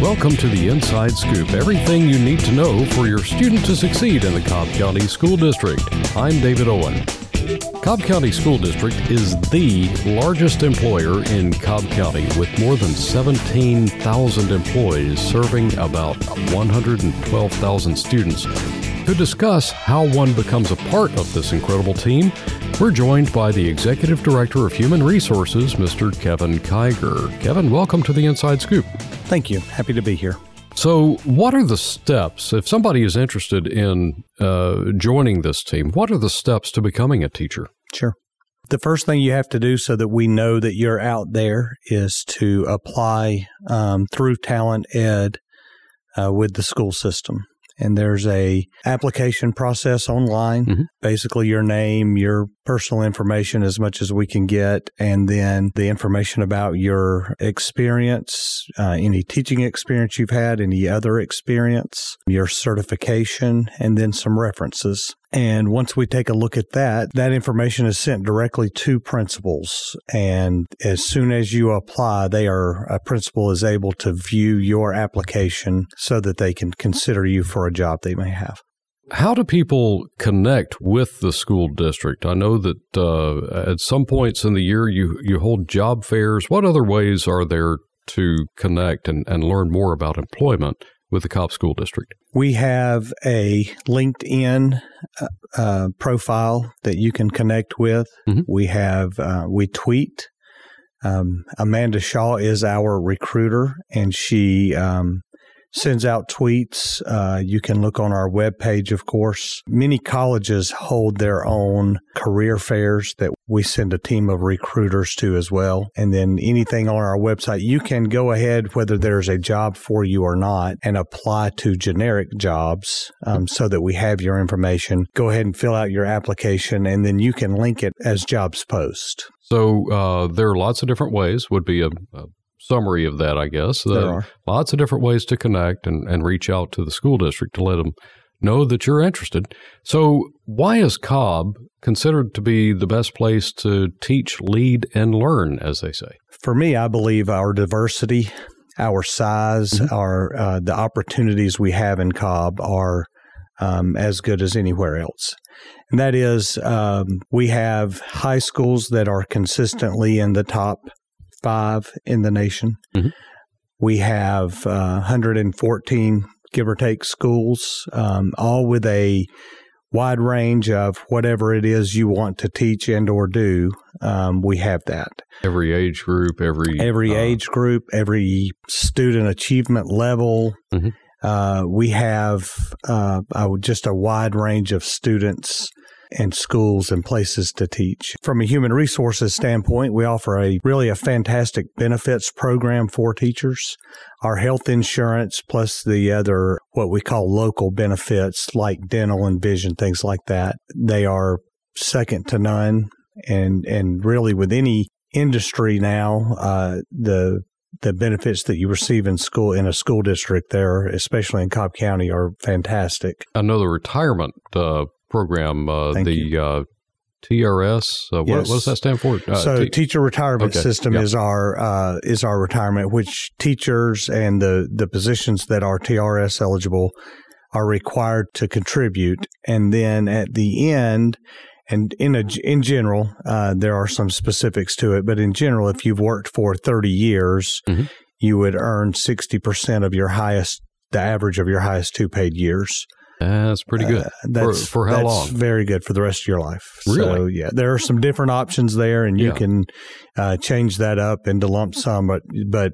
Welcome to the Inside Scoop, everything you need to know for your student to succeed in the Cobb County School District. I'm David Owen. Cobb County School District is the largest employer in Cobb County with more than 17,000 employees serving about 112,000 students. To discuss how one becomes a part of this incredible team, we're joined by the Executive Director of Human Resources, Mr. Kevin Kiger. Kevin, welcome to the Inside Scoop. Thank you. Happy to be here. So, what are the steps if somebody is interested in uh, joining this team? What are the steps to becoming a teacher? Sure. The first thing you have to do so that we know that you're out there is to apply um, through Talent Ed uh, with the school system and there's a application process online. Mm-hmm. Basically, your name, your personal information as much as we can get, and then the information about your experience, uh, any teaching experience you've had, any other experience, your certification, and then some references. And once we take a look at that, that information is sent directly to principals. And as soon as you apply, they are, a principal is able to view your application so that they can consider you for a job they may have. How do people connect with the school district? I know that uh, at some points in the year you, you hold job fairs. What other ways are there to connect and, and learn more about employment with the Cobb School District? We have a LinkedIn uh, uh, profile that you can connect with. Mm-hmm. We have uh, we tweet. Um, Amanda Shaw is our recruiter, and she um, sends out tweets. Uh, you can look on our webpage, of course. Many colleges hold their own career fairs that we send a team of recruiters to as well. And then anything on our website, you can go ahead, whether there's a job for you or not, and apply to generic jobs um, so that we have your information. Go ahead and fill out your application, and then you can link it as jobs post. So uh, there are lots of different ways. Would be a, a summary of that, I guess. There are lots of different ways to connect and, and reach out to the school district to let them know that you're interested. So, why is Cobb considered to be the best place to teach, lead, and learn, as they say? For me, I believe our diversity, our size, mm-hmm. our uh, the opportunities we have in Cobb are um, as good as anywhere else. And that is, um, we have high schools that are consistently in the top five in the nation. Mm-hmm. We have uh, 114, give or take, schools, um, all with a wide range of whatever it is you want to teach and or do. Um, we have that. Every age group, every every uh, age group, every student achievement level. Mm-hmm. Uh, we have uh, just a wide range of students and schools and places to teach. From a human resources standpoint, we offer a really a fantastic benefits program for teachers. Our health insurance plus the other what we call local benefits like dental and vision things like that. They are second to none and and really with any industry now uh, the the benefits that you receive in school in a school district there, especially in Cobb County, are fantastic. I know the retirement uh, program, uh, the uh, TRS. Uh, what, yes. what, does that stand for? Uh, so, teacher retirement okay. system is our uh, is our retirement, which teachers and the the positions that are TRS eligible are required to contribute, and then at the end. And in a, in general, uh, there are some specifics to it, but in general, if you've worked for 30 years, mm-hmm. you would earn 60% of your highest, the average of your highest two paid years. That's pretty good. Uh, that's, for, for how that's long? Very good for the rest of your life. Really? So, yeah, there are some different options there, and you yeah. can uh, change that up into lump sum. But but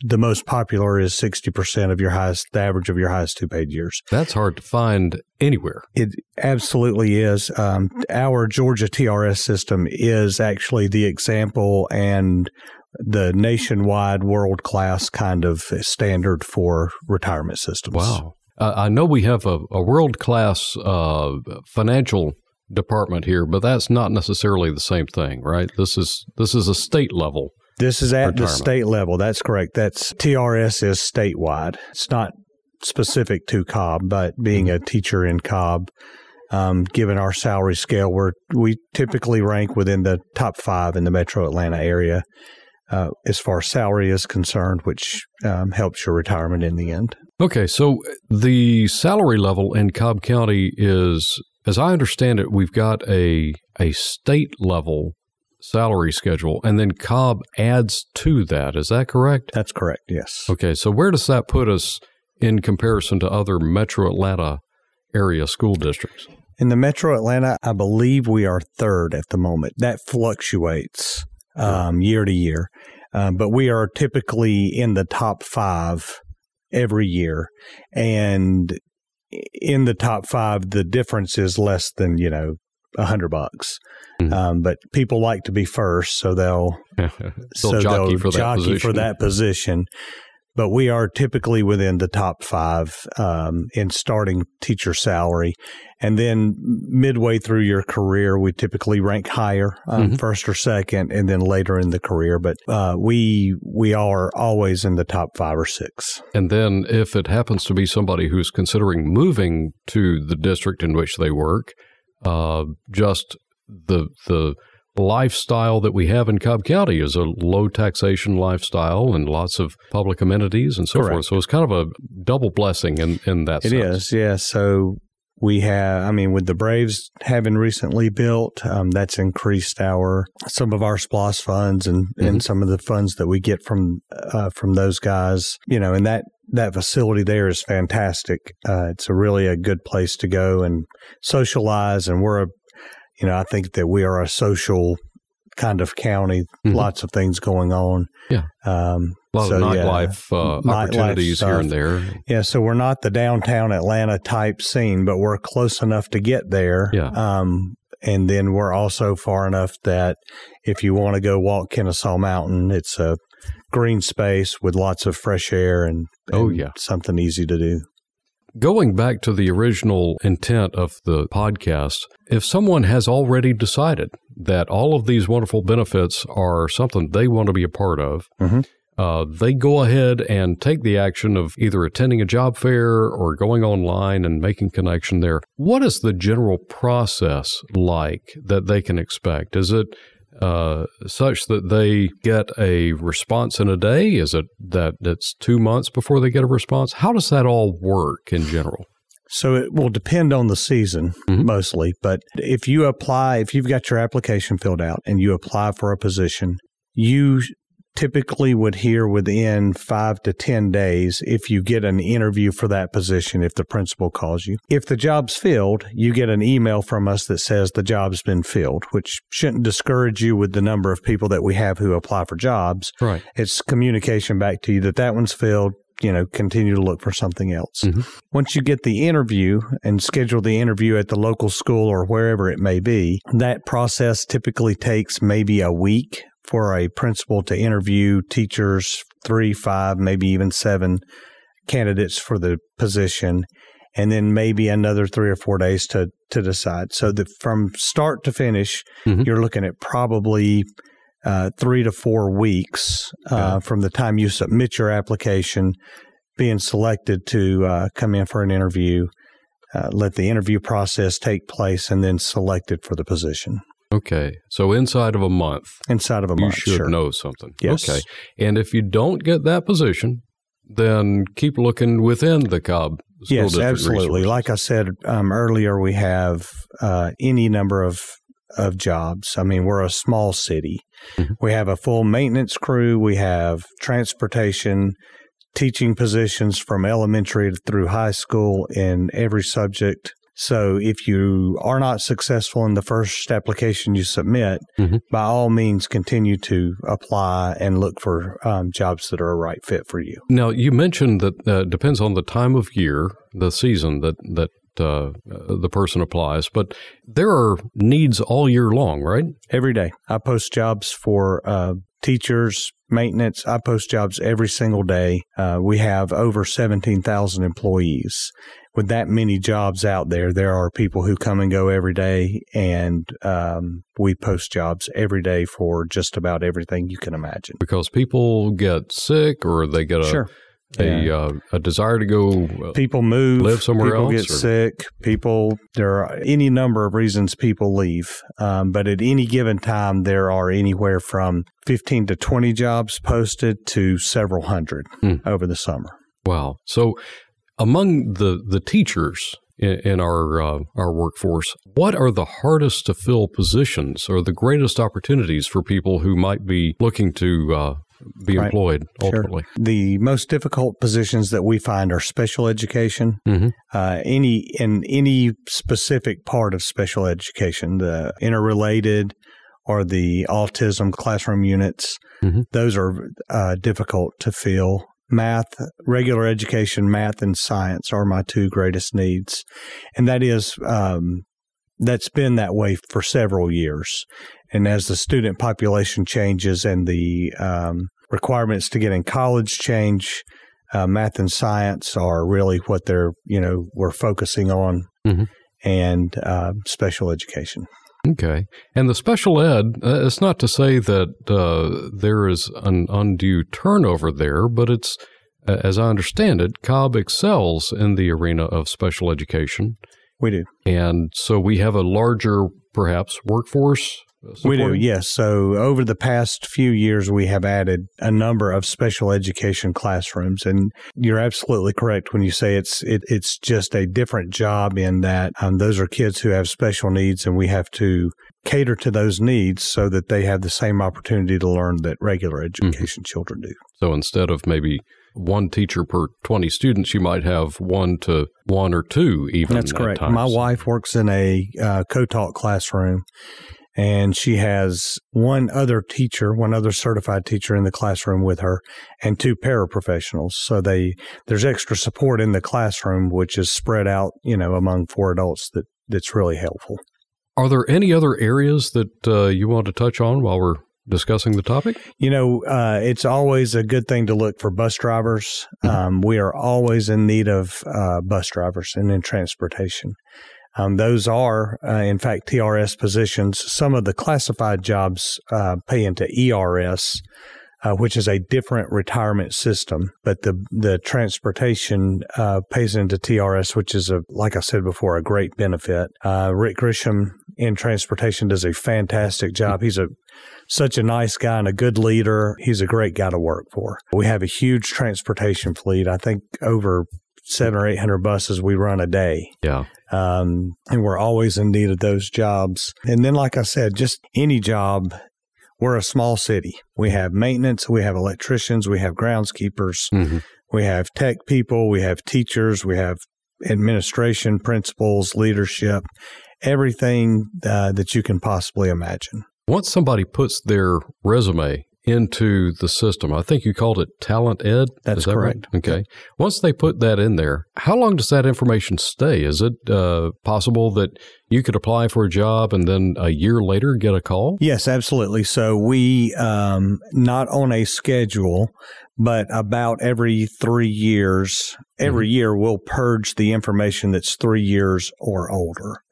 the most popular is sixty percent of your highest, the average of your highest two paid years. That's hard to find anywhere. It absolutely is. Um, our Georgia TRS system is actually the example and the nationwide world class kind of standard for retirement systems. Wow. Uh, I know we have a, a world class uh, financial department here, but that's not necessarily the same thing, right? This is this is a state level. This is at the state level. That's correct. That's TRS is statewide. It's not specific to Cobb, but being mm-hmm. a teacher in Cobb, um, given our salary scale, we we typically rank within the top five in the Metro Atlanta area. uh, as far as salary is concerned, which um, helps your retirement in the end. Okay, so the salary level in Cobb County is, as I understand it, we've got a a state level salary schedule, and then Cobb adds to that. Is that correct? That's correct. Yes. Okay, so where does that put us in comparison to other Metro Atlanta area school districts? In the Metro Atlanta, I believe we are third at the moment. That fluctuates um, year to year, um, but we are typically in the top five every year, and in the top five, the difference is less than you know a hundred bucks. Mm-hmm. Um, but people like to be first, so they'll so jockey, they'll for, jockey that for that position. But we are typically within the top five um, in starting teacher salary, and then midway through your career, we typically rank higher, um, mm-hmm. first or second, and then later in the career. But uh, we we are always in the top five or six. And then, if it happens to be somebody who's considering moving to the district in which they work, uh, just the the lifestyle that we have in Cobb County is a low taxation lifestyle and lots of public amenities and so Correct. forth. So it's kind of a double blessing in, in that It sense. is, yeah. So we have, I mean, with the Braves having recently built, um, that's increased our some of our SPLOST funds and, mm-hmm. and some of the funds that we get from uh, from those guys. You know, and that that facility there is fantastic. Uh, it's a really a good place to go and socialize, and we're a you know, I think that we are a social kind of county. Mm-hmm. Lots of things going on. Yeah. Um, a lot so, of nightlife yeah, uh, opportunities here and there. Yeah, so we're not the downtown Atlanta type scene, but we're close enough to get there. Yeah. Um, and then we're also far enough that if you want to go walk Kennesaw Mountain, it's a green space with lots of fresh air and, oh, yeah. something easy to do. Going back to the original intent of the podcast, if someone has already decided that all of these wonderful benefits are something they want to be a part of, mm-hmm. uh, they go ahead and take the action of either attending a job fair or going online and making connection there. What is the general process like that they can expect? Is it uh, such that they get a response in a day? Is it that it's two months before they get a response? How does that all work in general? So it will depend on the season mm-hmm. mostly, but if you apply, if you've got your application filled out and you apply for a position, you typically would hear within five to 10 days if you get an interview for that position, if the principal calls you. If the job's filled, you get an email from us that says the job's been filled, which shouldn't discourage you with the number of people that we have who apply for jobs. Right. It's communication back to you that that one's filled. You know, continue to look for something else. Mm-hmm. Once you get the interview and schedule the interview at the local school or wherever it may be, that process typically takes maybe a week for a principal to interview teachers, three, five, maybe even seven candidates for the position, and then maybe another three or four days to to decide. So that from start to finish, mm-hmm. you're looking at probably uh, three to four weeks uh, from the time you submit your application, being selected to uh, come in for an interview. Uh, let the interview process take place and then selected for the position. Okay. So inside of a month. Inside of a month. you should sure. know something. Yes. Okay. And if you don't get that position, then keep looking within the Cobb School yes, District. absolutely. Resources. Like I said um, earlier, we have uh, any number of of jobs. I mean, we're a small city. Mm-hmm. We have a full maintenance crew. We have transportation, teaching positions from elementary through high school in every subject. So if you are not successful in the first application you submit, mm-hmm. by all means continue to apply and look for um, jobs that are a right fit for you. Now you mentioned that uh, depends on the time of year, the season that that uh, the person applies, but there are needs all year long, right? Every day, I post jobs for uh, teachers, maintenance. I post jobs every single day. Uh, we have over 17,000 employees with that many jobs out there, there are people who come and go every day, and um, we post jobs every day for just about everything you can imagine. Because people get sick or they get a sure. a uh, a desire to go uh, people move, live somewhere people else, get or- sick, people. There are any number of reasons people leave, um, but at any given time, there are anywhere from fifteen to twenty jobs posted to several hundred Hmm. over the summer. Wow. So, among the the teachers in, in our uh, our workforce, what are the hardest to fill positions, or the greatest opportunities for people who might be looking to uh, be Right. employed Sure. ultimately? The most difficult positions that we find are special education. hmm uh, any in any specific part of special education, the interrelated or the autism classroom units, Mhm. those are uh, difficult to fill. Math, regular education, math and science are my two greatest needs, and that is um, that's been that way for several years. And as the student population changes and the um, requirements to get in college change, uh, math and science are really what they're you know we're focusing on Mhm. and uh, special education Okay. And the special ed, uh, it's not to say that uh, there is an undue turnover there, but it's, uh, as I understand it, Cobb excels in the arena of special education. we do And so we have a larger, perhaps, workforce. We do yes so over the past few years we have added a number of special education classrooms and you're absolutely correct when you say it's it, it's just a different job in that um, those are kids who have special needs and we have to cater to those needs so that they have the same opportunity to learn that regular Mm-hmm. education children do So instead of maybe one teacher per 20 students, you might have one to one or two even. That's at correct. times. My wife works in a uh, co-taught classroom, and she has one other teacher, one other certified teacher in the classroom with her, and two paraprofessionals. So they there's extra support in the classroom, which is spread out, you know, among four adults. That that's really helpful. Are there any other areas that uh, you want to touch on while we're discussing the topic? You know, uh, it's always a good thing to look for bus drivers. Um, we are always in need of uh, bus drivers and in transportation. Um, those are, uh, in fact, TRS positions. Some of the classified jobs uh, pay into ERS, uh, which is a different retirement system, but the the transportation uh, pays into TRS, which is a like I said before, a great benefit. Uh, Rick Grisham in transportation does a fantastic job. He's a such a nice guy and a good leader. He's a great guy to work for. We have a huge transportation fleet. I think over seven or eight hundred buses we run a day. Yeah. Um, and we're always in need of those jobs. And then, like I said, just any job. We're a small city. We have maintenance, we have electricians, we have groundskeepers, hmm we have tech people, we have teachers, we have administration, principals, leadership, everything uh, that you can possibly imagine. Once somebody puts their resume into the system, I think you called it Talent Ed. That's that right? correct. Okay. Once they put that in there, how long does that information stay? Is it uh, possible that you could apply for a job and then a year later get a call? Yes, absolutely. So we um, not on a schedule, but about every three years, every year we'll purge the information that's three years or older.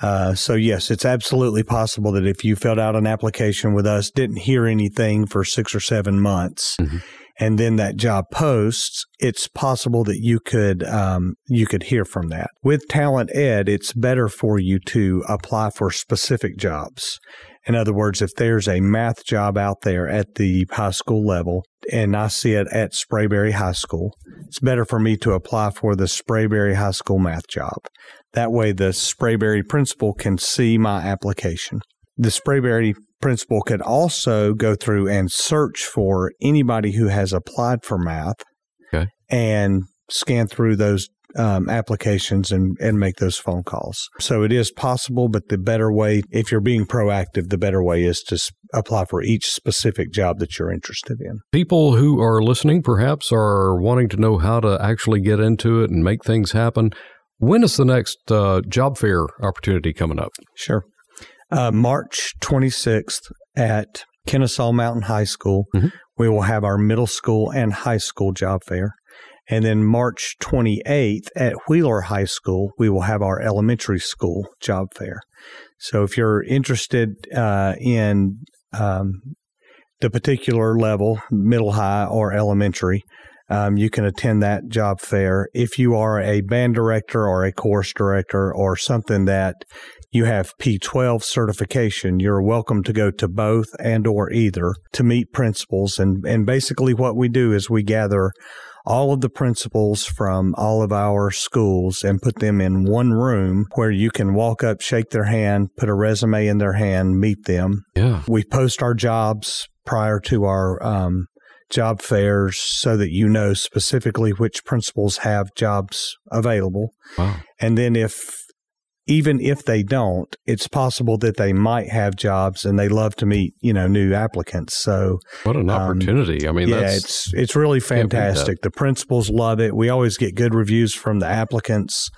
Uh, so yes, it's absolutely possible that if you filled out an application with us, didn't hear anything for six or seven months, Mhm. and then that job posts, it's possible that you could um, you could hear from that. With Talent Ed, it's better for you to apply for specific jobs. In other words, if there's a math job out there at the high school level and I see it at Sprayberry High School, it's better for me to apply for the Sprayberry High School math job. That way, the Sprayberry principal can see my application. The Sprayberry principal could also go through and search for anybody who has applied for math Okay. and scan through those um, applications and, and make those phone calls. So it is possible, but the better way, if you're being proactive, the better way is to s- apply for each specific job that you're interested in. People who are listening perhaps are wanting to know how to actually get into it and make things happen. When is the next uh, job fair opportunity coming up? Sure. Uh, March 26th at Kennesaw Mountain High School, Mhm. we will have our middle school and high school job fair. And then March 28th at Wheeler High School, we will have our elementary school job fair. So if you're interested uh, in um, the particular level, middle, high, or elementary, um, you can attend that job fair. If you are a band director or a course director or something that you have P12 certification, you're welcome to go to both and or either to meet principals. And, and basically what we do is we gather all of the principals from all of our schools and put them in one room where you can walk up, shake their hand, put a resume in their hand, meet them. Yeah. We post our jobs prior to our um, job fairs so that you know specifically which principals have jobs available. Wow. And then if even if they don't, it's possible that they might have jobs and they love to meet, you know, new applicants. So what an um, opportunity. I mean, yeah, it's, it's really fantastic. The principals love it. We always get good reviews from the applicants.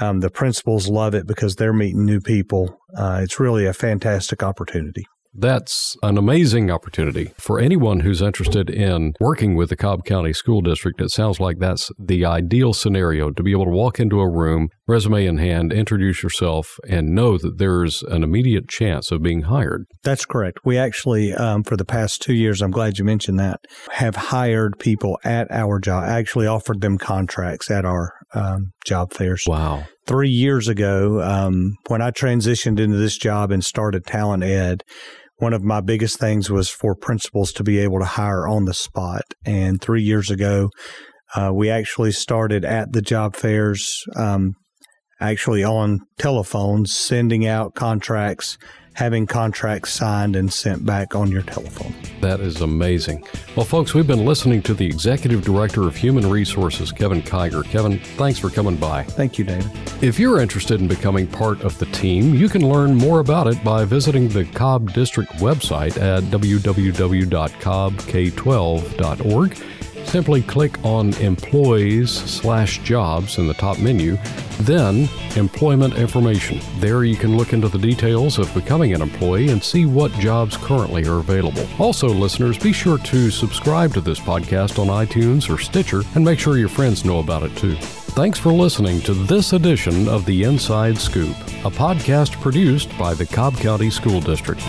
Um, the principals love it because they're meeting new people. Uh, it's really a fantastic opportunity. That's an amazing opportunity for anyone who's interested in working with the Cobb County School District. It sounds like that's the ideal scenario to be able to walk into a room, resume in hand, introduce yourself, and know that there's an immediate chance of being hired. That's correct. We actually, um, for the past two years, I'm glad you mentioned that, have hired people at our job, actually offered them contracts at our um, job fairs. Wow three years ago, um, when I transitioned into this job and started Talent Ed, one of my biggest things was for principals to be able to hire on the spot. And three years ago, uh, we actually started at the job fairs, um, actually on telephones, sending out contracts having contracts signed and sent back on your telephone. That is amazing. Well, folks, we've been listening to the Executive Director of Human Resources, Kevin Kiger. Kevin, thanks for coming by. Thank you, David. If you're interested in becoming part of the team, you can learn more about it by visiting the Cobb District website at www.cobbk12.org Simply click on Employees slash Jobs in the top menu, then Employment Information. There you can look into the details of becoming an employee and see what jobs currently are available. Also, listeners, be sure to subscribe to this podcast on iTunes or Stitcher and make sure your friends know about it too. Thanks for listening to this edition of The Inside Scoop, a podcast produced by the Cobb County School District.